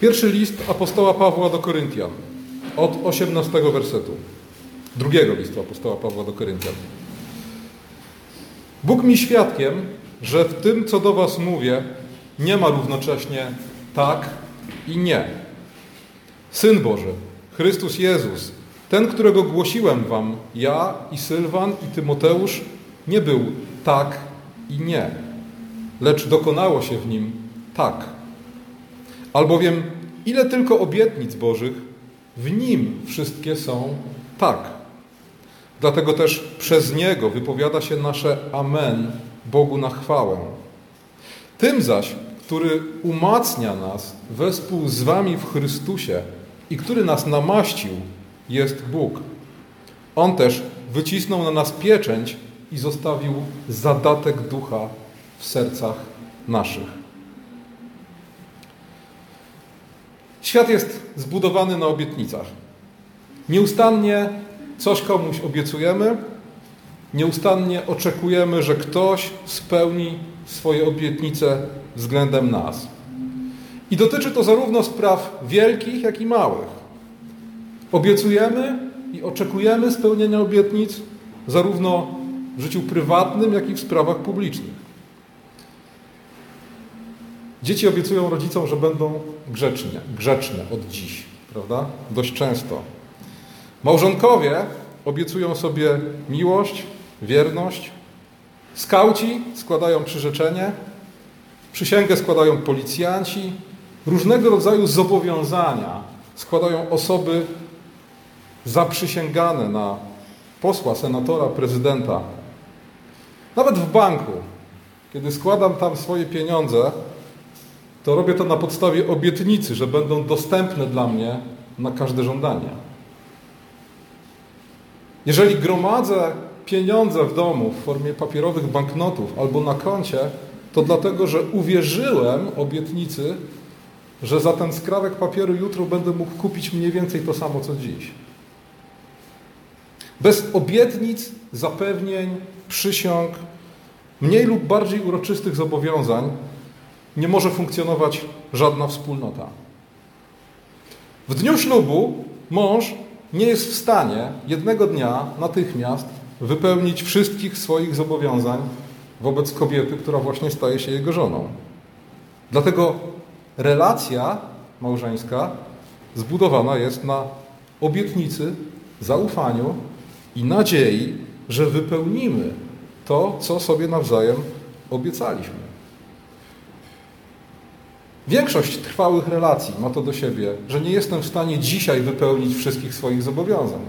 Pierwszy list apostoła Pawła do Koryntian, od 18 wersetu. Drugiego listu apostoła Pawła do Koryntian. Bóg mi świadkiem, że w tym, co do Was mówię, nie ma równocześnie tak i nie. Syn Boży, Chrystus Jezus, ten, którego głosiłem Wam, ja i Sylwan i Tymoteusz, nie był tak i nie, lecz dokonało się w nim tak. Albowiem ile tylko obietnic Bożych, w nim wszystkie są tak. Dlatego też przez niego wypowiada się nasze Amen Bogu na chwałę. Tym zaś, który umacnia nas wespół z Wami w Chrystusie i który nas namaścił, jest Bóg. On też wycisnął na nas pieczęć i zostawił zadatek ducha w sercach naszych. Świat jest zbudowany na obietnicach. Nieustannie coś komuś obiecujemy, nieustannie oczekujemy, że ktoś spełni swoje obietnice względem nas. I dotyczy to zarówno spraw wielkich, jak i małych. Obiecujemy i oczekujemy spełnienia obietnic zarówno w życiu prywatnym, jak i w sprawach publicznych. Dzieci obiecują rodzicom, że będą grzecznie, grzeczne od dziś, prawda? Dość często. Małżonkowie obiecują sobie miłość, wierność. Skauci składają przyrzeczenie. Przysięgę składają policjanci. Różnego rodzaju zobowiązania składają osoby zaprzysięgane na posła, senatora, prezydenta. Nawet w banku, kiedy składam tam swoje pieniądze, to robię to na podstawie obietnicy, że będą dostępne dla mnie na każde żądanie. Jeżeli gromadzę pieniądze w domu w formie papierowych banknotów albo na koncie, to dlatego, że uwierzyłem obietnicy, że za ten skrawek papieru jutro będę mógł kupić mniej więcej to samo co dziś. Bez obietnic, zapewnień, przysiąg, mniej lub bardziej uroczystych zobowiązań nie może funkcjonować żadna wspólnota. W dniu ślubu mąż nie jest w stanie jednego dnia natychmiast wypełnić wszystkich swoich zobowiązań wobec kobiety, która właśnie staje się jego żoną. Dlatego relacja małżeńska zbudowana jest na obietnicy, zaufaniu i nadziei, że wypełnimy to, co sobie nawzajem obiecaliśmy. Większość trwałych relacji ma to do siebie, że nie jestem w stanie dzisiaj wypełnić wszystkich swoich zobowiązań.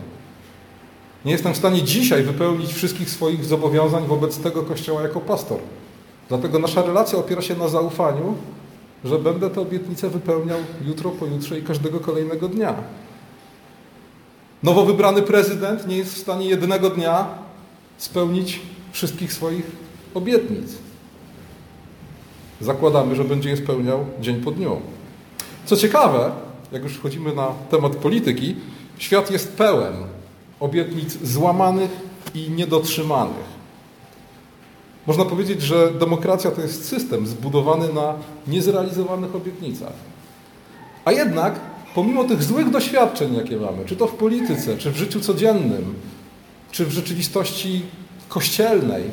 Nie jestem w stanie dzisiaj wypełnić wszystkich swoich zobowiązań wobec tego kościoła jako pastor. Dlatego nasza relacja opiera się na zaufaniu, że będę te obietnice wypełniał jutro, pojutrze i każdego kolejnego dnia. Nowo wybrany prezydent nie jest w stanie jednego dnia spełnić wszystkich swoich obietnic zakładamy, że będzie je spełniał dzień po dniu. Co ciekawe, jak już wchodzimy na temat polityki, świat jest pełen obietnic złamanych i niedotrzymanych. Można powiedzieć, że demokracja to jest system zbudowany na niezrealizowanych obietnicach. A jednak, pomimo tych złych doświadczeń, jakie mamy, czy to w polityce, czy w życiu codziennym, czy w rzeczywistości kościelnej,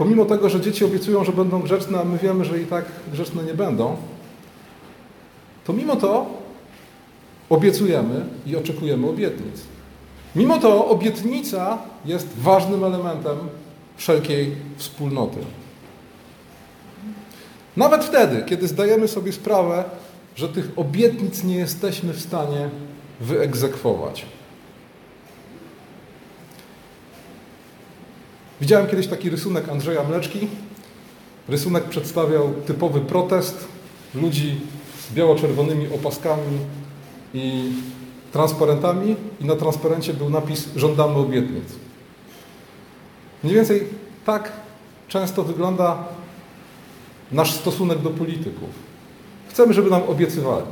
Pomimo tego, że dzieci obiecują, że będą grzeczne, a my wiemy, że i tak grzeczne nie będą, to mimo to obiecujemy i oczekujemy obietnic. Mimo to obietnica jest ważnym elementem wszelkiej wspólnoty. Nawet wtedy, kiedy zdajemy sobie sprawę, że tych obietnic nie jesteśmy w stanie wyegzekwować. Widziałem kiedyś taki rysunek Andrzeja Mleczki. Rysunek przedstawiał typowy protest ludzi z biało-czerwonymi opaskami i transparentami i na transparencie był napis żądamy obietnic. Mniej więcej tak często wygląda nasz stosunek do polityków. Chcemy, żeby nam obiecywali.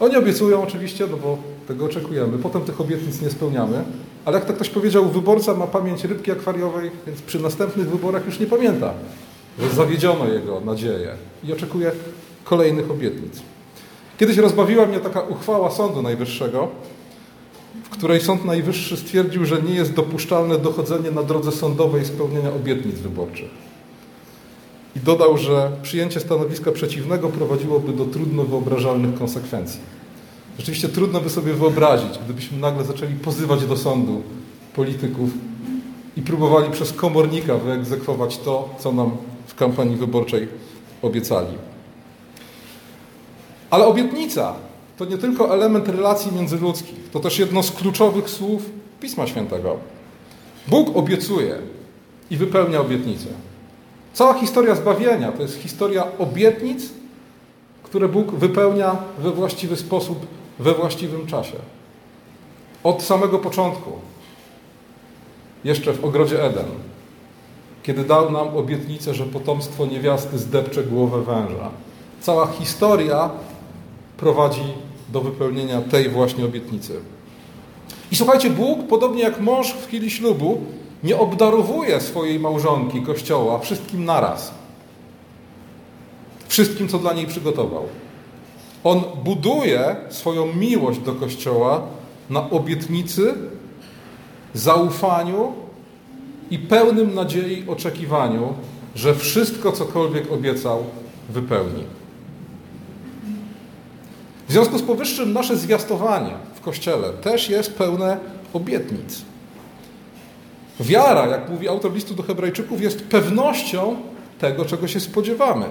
Oni obiecują oczywiście, no bo tego oczekujemy. Potem tych obietnic nie spełniamy. Ale jak to ktoś powiedział, wyborca ma pamięć rybki akwariowej, więc przy następnych wyborach już nie pamięta, że zawiedziono jego nadzieję i oczekuje kolejnych obietnic. Kiedyś rozbawiła mnie taka uchwała Sądu Najwyższego, w której Sąd Najwyższy stwierdził, że nie jest dopuszczalne dochodzenie na drodze sądowej spełnienia obietnic wyborczych. I dodał, że przyjęcie stanowiska przeciwnego prowadziłoby do trudno wyobrażalnych konsekwencji. Rzeczywiście trudno by sobie wyobrazić, gdybyśmy nagle zaczęli pozywać do sądu polityków i próbowali przez komornika wyegzekwować to, co nam w kampanii wyborczej obiecali. Ale obietnica to nie tylko element relacji międzyludzkich, to też jedno z kluczowych słów Pisma Świętego. Bóg obiecuje i wypełnia obietnicę. Cała historia zbawienia to jest historia obietnic, które Bóg wypełnia we właściwy sposób, we właściwym czasie. Od samego początku, jeszcze w ogrodzie Eden, kiedy dał nam obietnicę, że potomstwo niewiasty zdepcze głowę węża. Cała historia prowadzi do wypełnienia tej właśnie obietnicy. I słuchajcie, Bóg, podobnie jak mąż w chwili ślubu, nie obdarowuje swojej małżonki Kościoła wszystkim naraz. Wszystkim, co dla niej przygotował. On buduje swoją miłość do Kościoła na obietnicy, zaufaniu i pełnym nadziei oczekiwaniu, że wszystko, cokolwiek obiecał, wypełni. W związku z powyższym nasze zwiastowanie w Kościele też jest pełne obietnic. Wiara, jak mówi autor listu do Hebrajczyków, jest pewnością tego, czego się spodziewamy,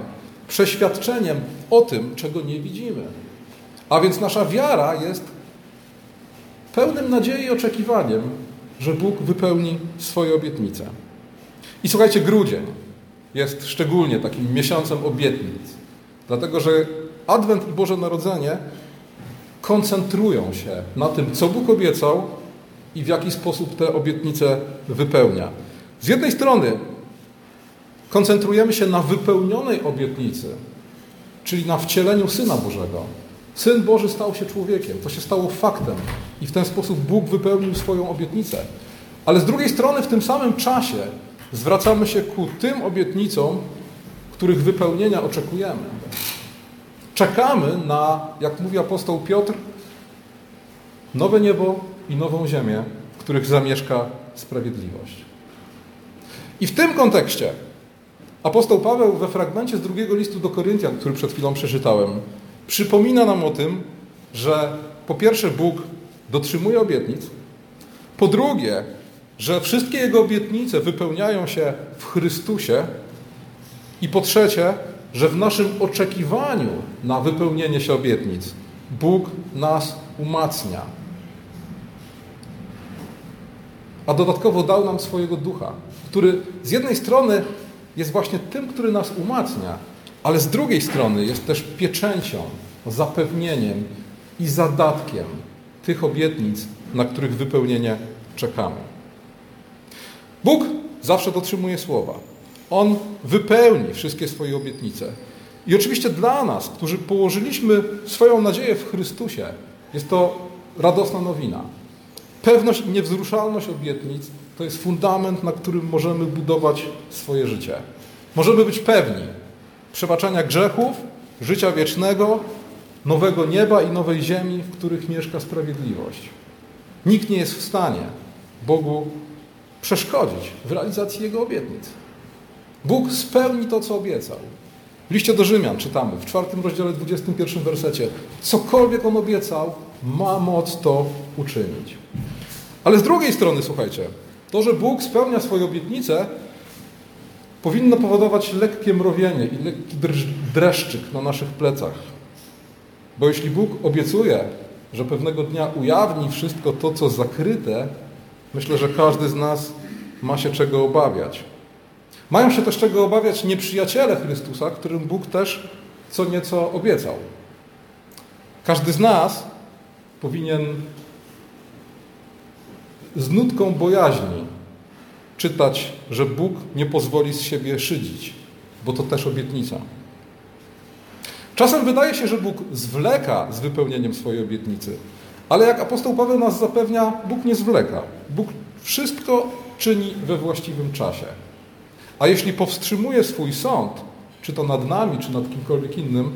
przeświadczeniem o tym, czego nie widzimy. A więc nasza wiara jest pełnym nadziei i oczekiwaniem, że Bóg wypełni swoje obietnice. I słuchajcie, grudzień jest szczególnie takim miesiącem obietnic, dlatego że Adwent i Boże Narodzenie koncentrują się na tym, co Bóg obiecał i w jaki sposób te obietnice wypełnia. Z jednej strony koncentrujemy się na wypełnionej obietnicy, czyli na wcieleniu Syna Bożego. Syn Boży stał się człowiekiem, to się stało faktem i w ten sposób Bóg wypełnił swoją obietnicę. Ale z drugiej strony w tym samym czasie zwracamy się ku tym obietnicom, których wypełnienia oczekujemy. Czekamy na, jak mówi apostoł Piotr, nowe niebo i nową ziemię, w których zamieszka sprawiedliwość. I w tym kontekście apostoł Paweł we fragmencie z drugiego listu do Koryntian, który przed chwilą przeczytałem, przypomina nam o tym, że po pierwsze Bóg dotrzymuje obietnic, po drugie, że wszystkie Jego obietnice wypełniają się w Chrystusie i po trzecie, że w naszym oczekiwaniu na wypełnienie się obietnic Bóg nas umacnia. A dodatkowo dał nam swojego ducha, który z jednej strony jest właśnie tym, który nas umacnia, ale z drugiej strony jest też pieczęcią, zapewnieniem i zadatkiem tych obietnic, na których wypełnienie czekamy. Bóg zawsze dotrzymuje słowa. On wypełni wszystkie swoje obietnice. I oczywiście dla nas, którzy położyliśmy swoją nadzieję w Chrystusie, jest to radosna nowina. Pewność i niewzruszalność obietnic to jest fundament, na którym możemy budować swoje życie. Możemy być pewni przebaczenia grzechów, życia wiecznego, nowego nieba i nowej ziemi, w których mieszka sprawiedliwość. Nikt nie jest w stanie Bogu przeszkodzić w realizacji Jego obietnic. Bóg spełni to, co obiecał. W liście do Rzymian czytamy w czwartym rozdziale, 21 wersecie. Cokolwiek On obiecał, ma moc to uczynić. Ale z drugiej strony, słuchajcie, to, że Bóg spełnia swoje obietnice, powinno powodować lekkie mrowienie i lekki dreszczyk na naszych plecach. Bo jeśli Bóg obiecuje, że pewnego dnia ujawni wszystko to, co zakryte, myślę, że każdy z nas ma się czego obawiać. Mają się też czego obawiać nieprzyjaciele Chrystusa, którym Bóg też co nieco obiecał. Każdy z nas powinien z nutką bojaźni czytać, że Bóg nie pozwoli z siebie szydzić, bo to też obietnica. Czasem wydaje się, że Bóg zwleka z wypełnieniem swojej obietnicy, ale jak apostoł Paweł nas zapewnia, Bóg nie zwleka. Bóg wszystko czyni we właściwym czasie. A jeśli powstrzymuje swój sąd, czy to nad nami, czy nad kimkolwiek innym,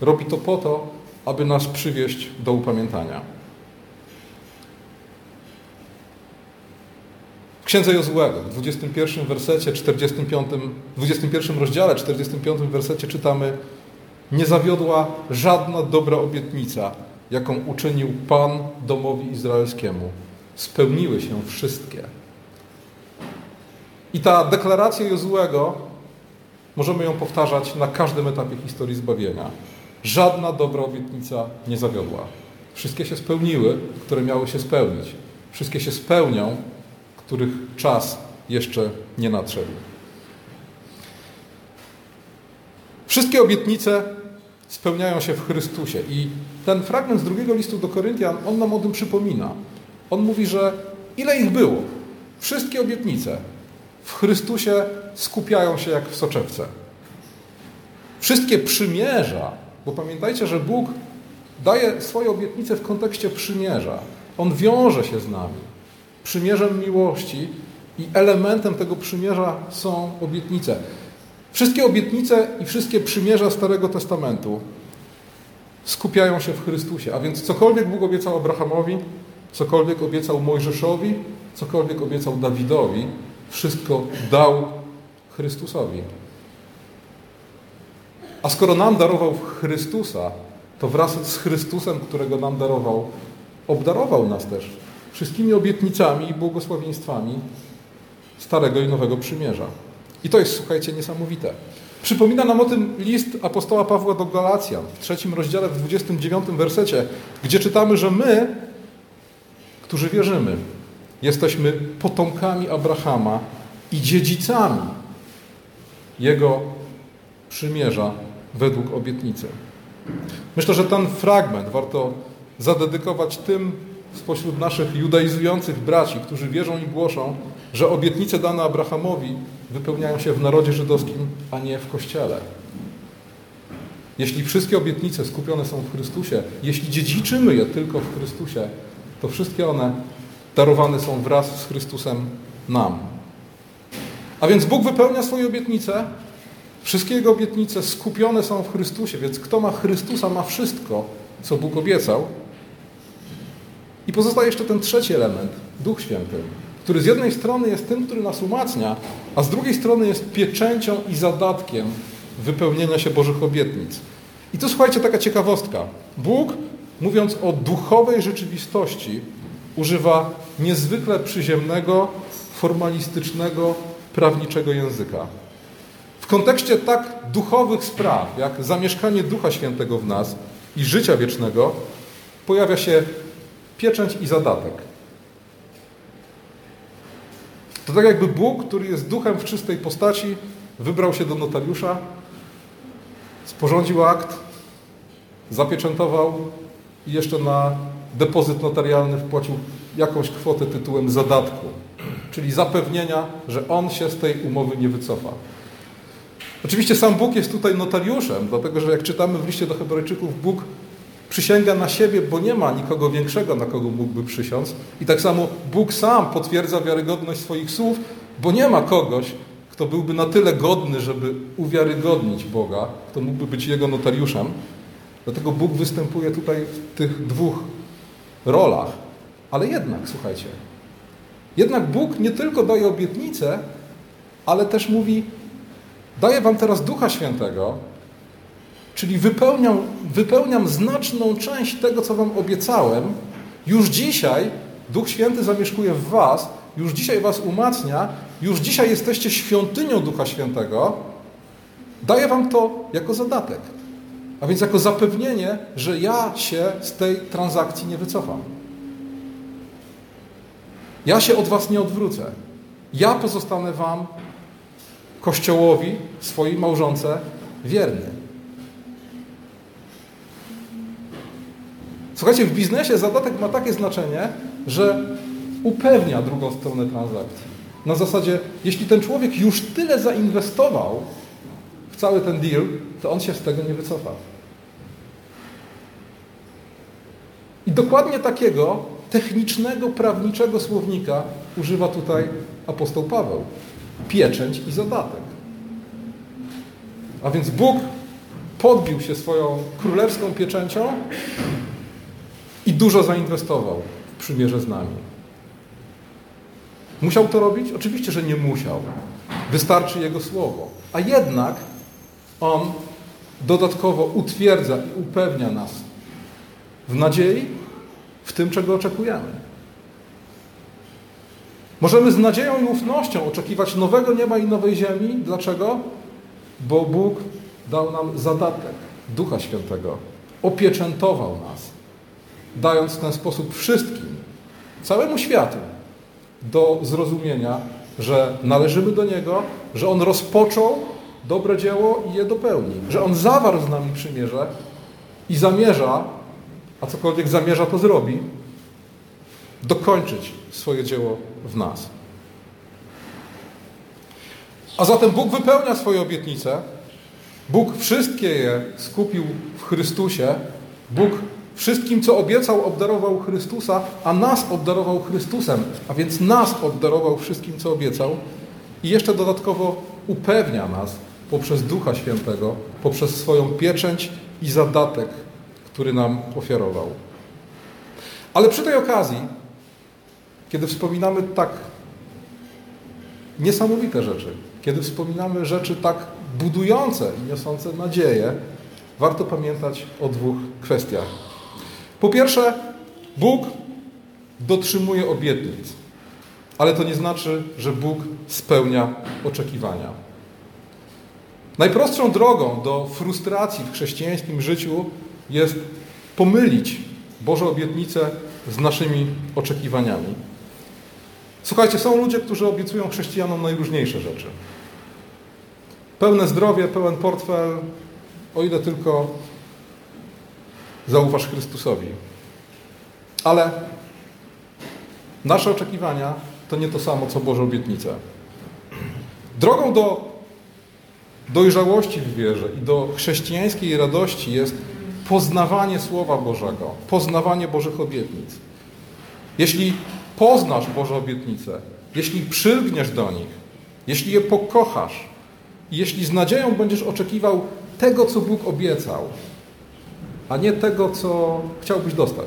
Robi to po to, aby nas przywieść do upamiętania. W Księdze Jozłego, w 21 wersecie, 45, 21 rozdziale, 45 wersecie czytamy Nie zawiodła żadna dobra obietnica, jaką uczynił Pan domowi izraelskiemu. Spełniły się wszystkie. I ta deklaracja Jozłego, możemy ją powtarzać na każdym etapie historii zbawienia. Żadna dobra obietnica nie zawiodła. Wszystkie się spełniły, które miały się spełnić. Wszystkie się spełnią, których czas jeszcze nie nadszedł. Wszystkie obietnice spełniają się w Chrystusie. I ten fragment z drugiego listu do Koryntian, on nam o tym przypomina. On mówi, że ile ich było? Wszystkie obietnice w Chrystusie skupiają się jak w soczewce. Wszystkie przymierza, bo pamiętajcie, że Bóg daje swoje obietnice w kontekście przymierza. On wiąże się z nami przymierzem miłości i elementem tego przymierza są obietnice. Wszystkie obietnice i wszystkie przymierza Starego Testamentu skupiają się w Chrystusie. A więc cokolwiek Bóg obiecał Abrahamowi, cokolwiek obiecał Mojżeszowi, cokolwiek obiecał Dawidowi, wszystko dał Chrystusowi. A skoro nam darował Chrystusa, to wraz z Chrystusem, którego nam darował, obdarował nas też wszystkimi obietnicami i błogosławieństwami Starego i Nowego Przymierza. I to jest, słuchajcie, niesamowite. Przypomina nam o tym list apostoła Pawła do Galacjan w trzecim rozdziale, w 29 wersecie, gdzie czytamy, że my, którzy wierzymy, jesteśmy potomkami Abrahama i dziedzicami jego przymierza według obietnicy. Myślę, że ten fragment warto zadedykować tym spośród naszych judaizujących braci, którzy wierzą i głoszą, że obietnice dane Abrahamowi wypełniają się w narodzie żydowskim, a nie w Kościele. Jeśli wszystkie obietnice skupione są w Chrystusie, jeśli dziedziczymy je tylko w Chrystusie, to wszystkie one darowane są wraz z Chrystusem nam. A więc Bóg wypełnia swoje obietnice, wszystkie Jego obietnice skupione są w Chrystusie, więc kto ma Chrystusa, ma wszystko, co Bóg obiecał, i pozostaje jeszcze ten trzeci element, Duch Święty, który z jednej strony jest tym, który nas umacnia, a z drugiej strony jest pieczęcią i zadatkiem wypełnienia się Bożych obietnic. I tu słuchajcie, taka ciekawostka. Bóg, mówiąc o duchowej rzeczywistości, używa niezwykle przyziemnego, formalistycznego, prawniczego języka. W kontekście tak duchowych spraw, jak zamieszkanie Ducha Świętego w nas i życia wiecznego, pojawia się pieczęć i zadatek. To tak jakby Bóg, który jest duchem w czystej postaci, wybrał się do notariusza, sporządził akt, zapieczętował i jeszcze na depozyt notarialny wpłacił jakąś kwotę tytułem zadatku, czyli zapewnienia, że on się z tej umowy nie wycofa. Oczywiście sam Bóg jest tutaj notariuszem, dlatego że jak czytamy w liście do Hebrajczyków, Bóg Przysięga na siebie, bo nie ma nikogo większego, na kogo mógłby przysiąc. I tak samo Bóg sam potwierdza wiarygodność swoich słów, bo nie ma kogoś, kto byłby na tyle godny, żeby uwiarygodnić Boga, kto mógłby być Jego notariuszem. Dlatego Bóg występuje tutaj w tych dwóch rolach. Ale jednak, słuchajcie, jednak Bóg nie tylko daje obietnicę, ale też mówi, daję wam teraz Ducha Świętego, Czyli wypełniam, wypełniam znaczną część tego, co Wam obiecałem. Już dzisiaj Duch Święty zamieszkuje w Was, już dzisiaj Was umacnia, już dzisiaj jesteście świątynią Ducha Świętego. Daję Wam to jako zadatek. A więc jako zapewnienie, że ja się z tej transakcji nie wycofam. Ja się od Was nie odwrócę. Ja pozostanę Wam, Kościołowi, swojej małżonce, wierny. Słuchajcie, w biznesie zadatek ma takie znaczenie, że upewnia drugą stronę transakcji. Na zasadzie, jeśli ten człowiek już tyle zainwestował w cały ten deal, to on się z tego nie wycofa. I dokładnie takiego technicznego, prawniczego słownika używa tutaj apostoł Paweł. Pieczęć i zadatek. A więc Bóg podbił się swoją królewską pieczęcią dużo zainwestował w przymierze z nami. Musiał to robić? Oczywiście, że nie musiał. Wystarczy Jego słowo. A jednak On dodatkowo utwierdza i upewnia nas w nadziei, w tym, czego oczekujemy. Możemy z nadzieją i ufnością oczekiwać nowego nieba i nowej ziemi. Dlaczego? Bo Bóg dał nam zadatek Ducha Świętego. Opieczętował nas, dając w ten sposób wszystkim, całemu światu, do zrozumienia, że należymy do Niego, że On rozpoczął dobre dzieło i je dopełni, że On zawarł z nami przymierze i zamierza, a cokolwiek zamierza, to zrobi, dokończyć swoje dzieło w nas. A zatem Bóg wypełnia swoje obietnice. Bóg wszystkie je skupił w Chrystusie. Bóg wszystkim, co obiecał, obdarował Chrystusa, a nas obdarował Chrystusem, a więc nas obdarował wszystkim, co obiecał. I jeszcze dodatkowo upewnia nas poprzez Ducha Świętego, poprzez swoją pieczęć i zadatek, który nam ofiarował. Ale przy tej okazji, kiedy wspominamy tak niesamowite rzeczy, kiedy wspominamy rzeczy tak budujące i niosące nadzieję, warto pamiętać o dwóch kwestiach. Po pierwsze, Bóg dotrzymuje obietnic, ale to nie znaczy, że Bóg spełnia oczekiwania. Najprostszą drogą do frustracji w chrześcijańskim życiu jest pomylić Boże obietnice z naszymi oczekiwaniami. Słuchajcie, są ludzie, którzy obiecują chrześcijanom najróżniejsze rzeczy. Pełne zdrowie, pełen portfel, o ile tylko zaufasz Chrystusowi. Ale nasze oczekiwania to nie to samo, co Boże obietnice. Drogą do dojrzałości w wierze i do chrześcijańskiej radości jest poznawanie Słowa Bożego, poznawanie Bożych obietnic. Jeśli poznasz Boże obietnice, jeśli przylgniesz do nich, jeśli je pokochasz, jeśli z nadzieją będziesz oczekiwał tego, co Bóg obiecał, a nie tego, co chciałbyś dostać.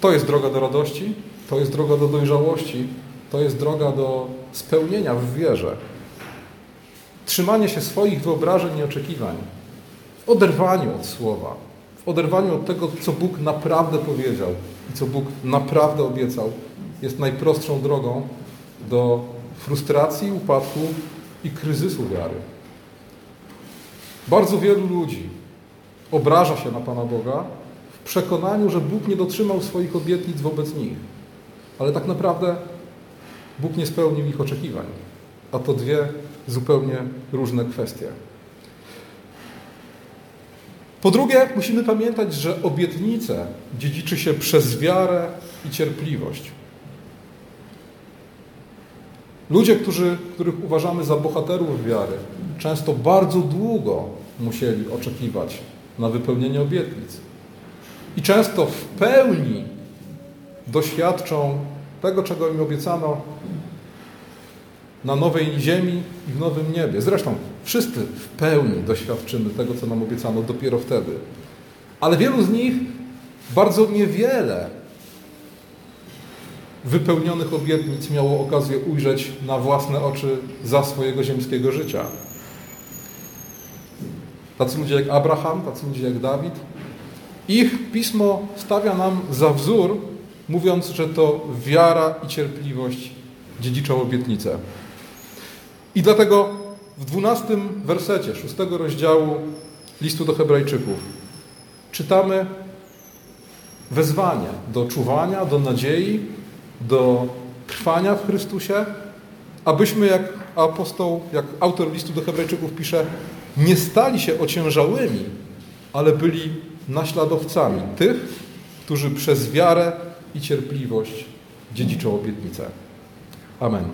To jest droga do radości, to jest droga do dojrzałości, to jest droga do spełnienia w wierze. Trzymanie się swoich wyobrażeń i oczekiwań w oderwaniu od słowa, w oderwaniu od tego, co Bóg naprawdę powiedział i co Bóg naprawdę obiecał, jest najprostszą drogą do frustracji, upadku i kryzysu wiary. Bardzo wielu ludzi obraża się na Pana Boga w przekonaniu, że Bóg nie dotrzymał swoich obietnic wobec nich. Ale tak naprawdę Bóg nie spełnił ich oczekiwań. A to dwie zupełnie różne kwestie. Po drugie, musimy pamiętać, że obietnice dziedziczy się przez wiarę i cierpliwość. Ludzie, którzy, których uważamy za bohaterów wiary, często bardzo długo musieli oczekiwać na wypełnienie obietnic. I często w pełni doświadczą tego, czego im obiecano na nowej ziemi i w nowym niebie. Zresztą wszyscy w pełni doświadczymy tego, co nam obiecano dopiero wtedy. Ale wielu z nich bardzo niewiele wypełnionych obietnic miało okazję ujrzeć na własne oczy za swojego ziemskiego życia. Tacy ludzie jak Abraham, tacy ludzie jak Dawid. Ich pismo stawia nam za wzór, mówiąc, że to wiara i cierpliwość dziedziczą obietnicę. I dlatego w dwunastym wersecie szóstego rozdziału listu do Hebrajczyków czytamy wezwanie do czuwania, do nadziei, do trwania w Chrystusie, abyśmy, jak apostoł, jak autor listu do Hebrajczyków pisze, nie stali się ociężałymi, ale byli naśladowcami tych, którzy przez wiarę i cierpliwość dziedziczą obietnicę. Amen.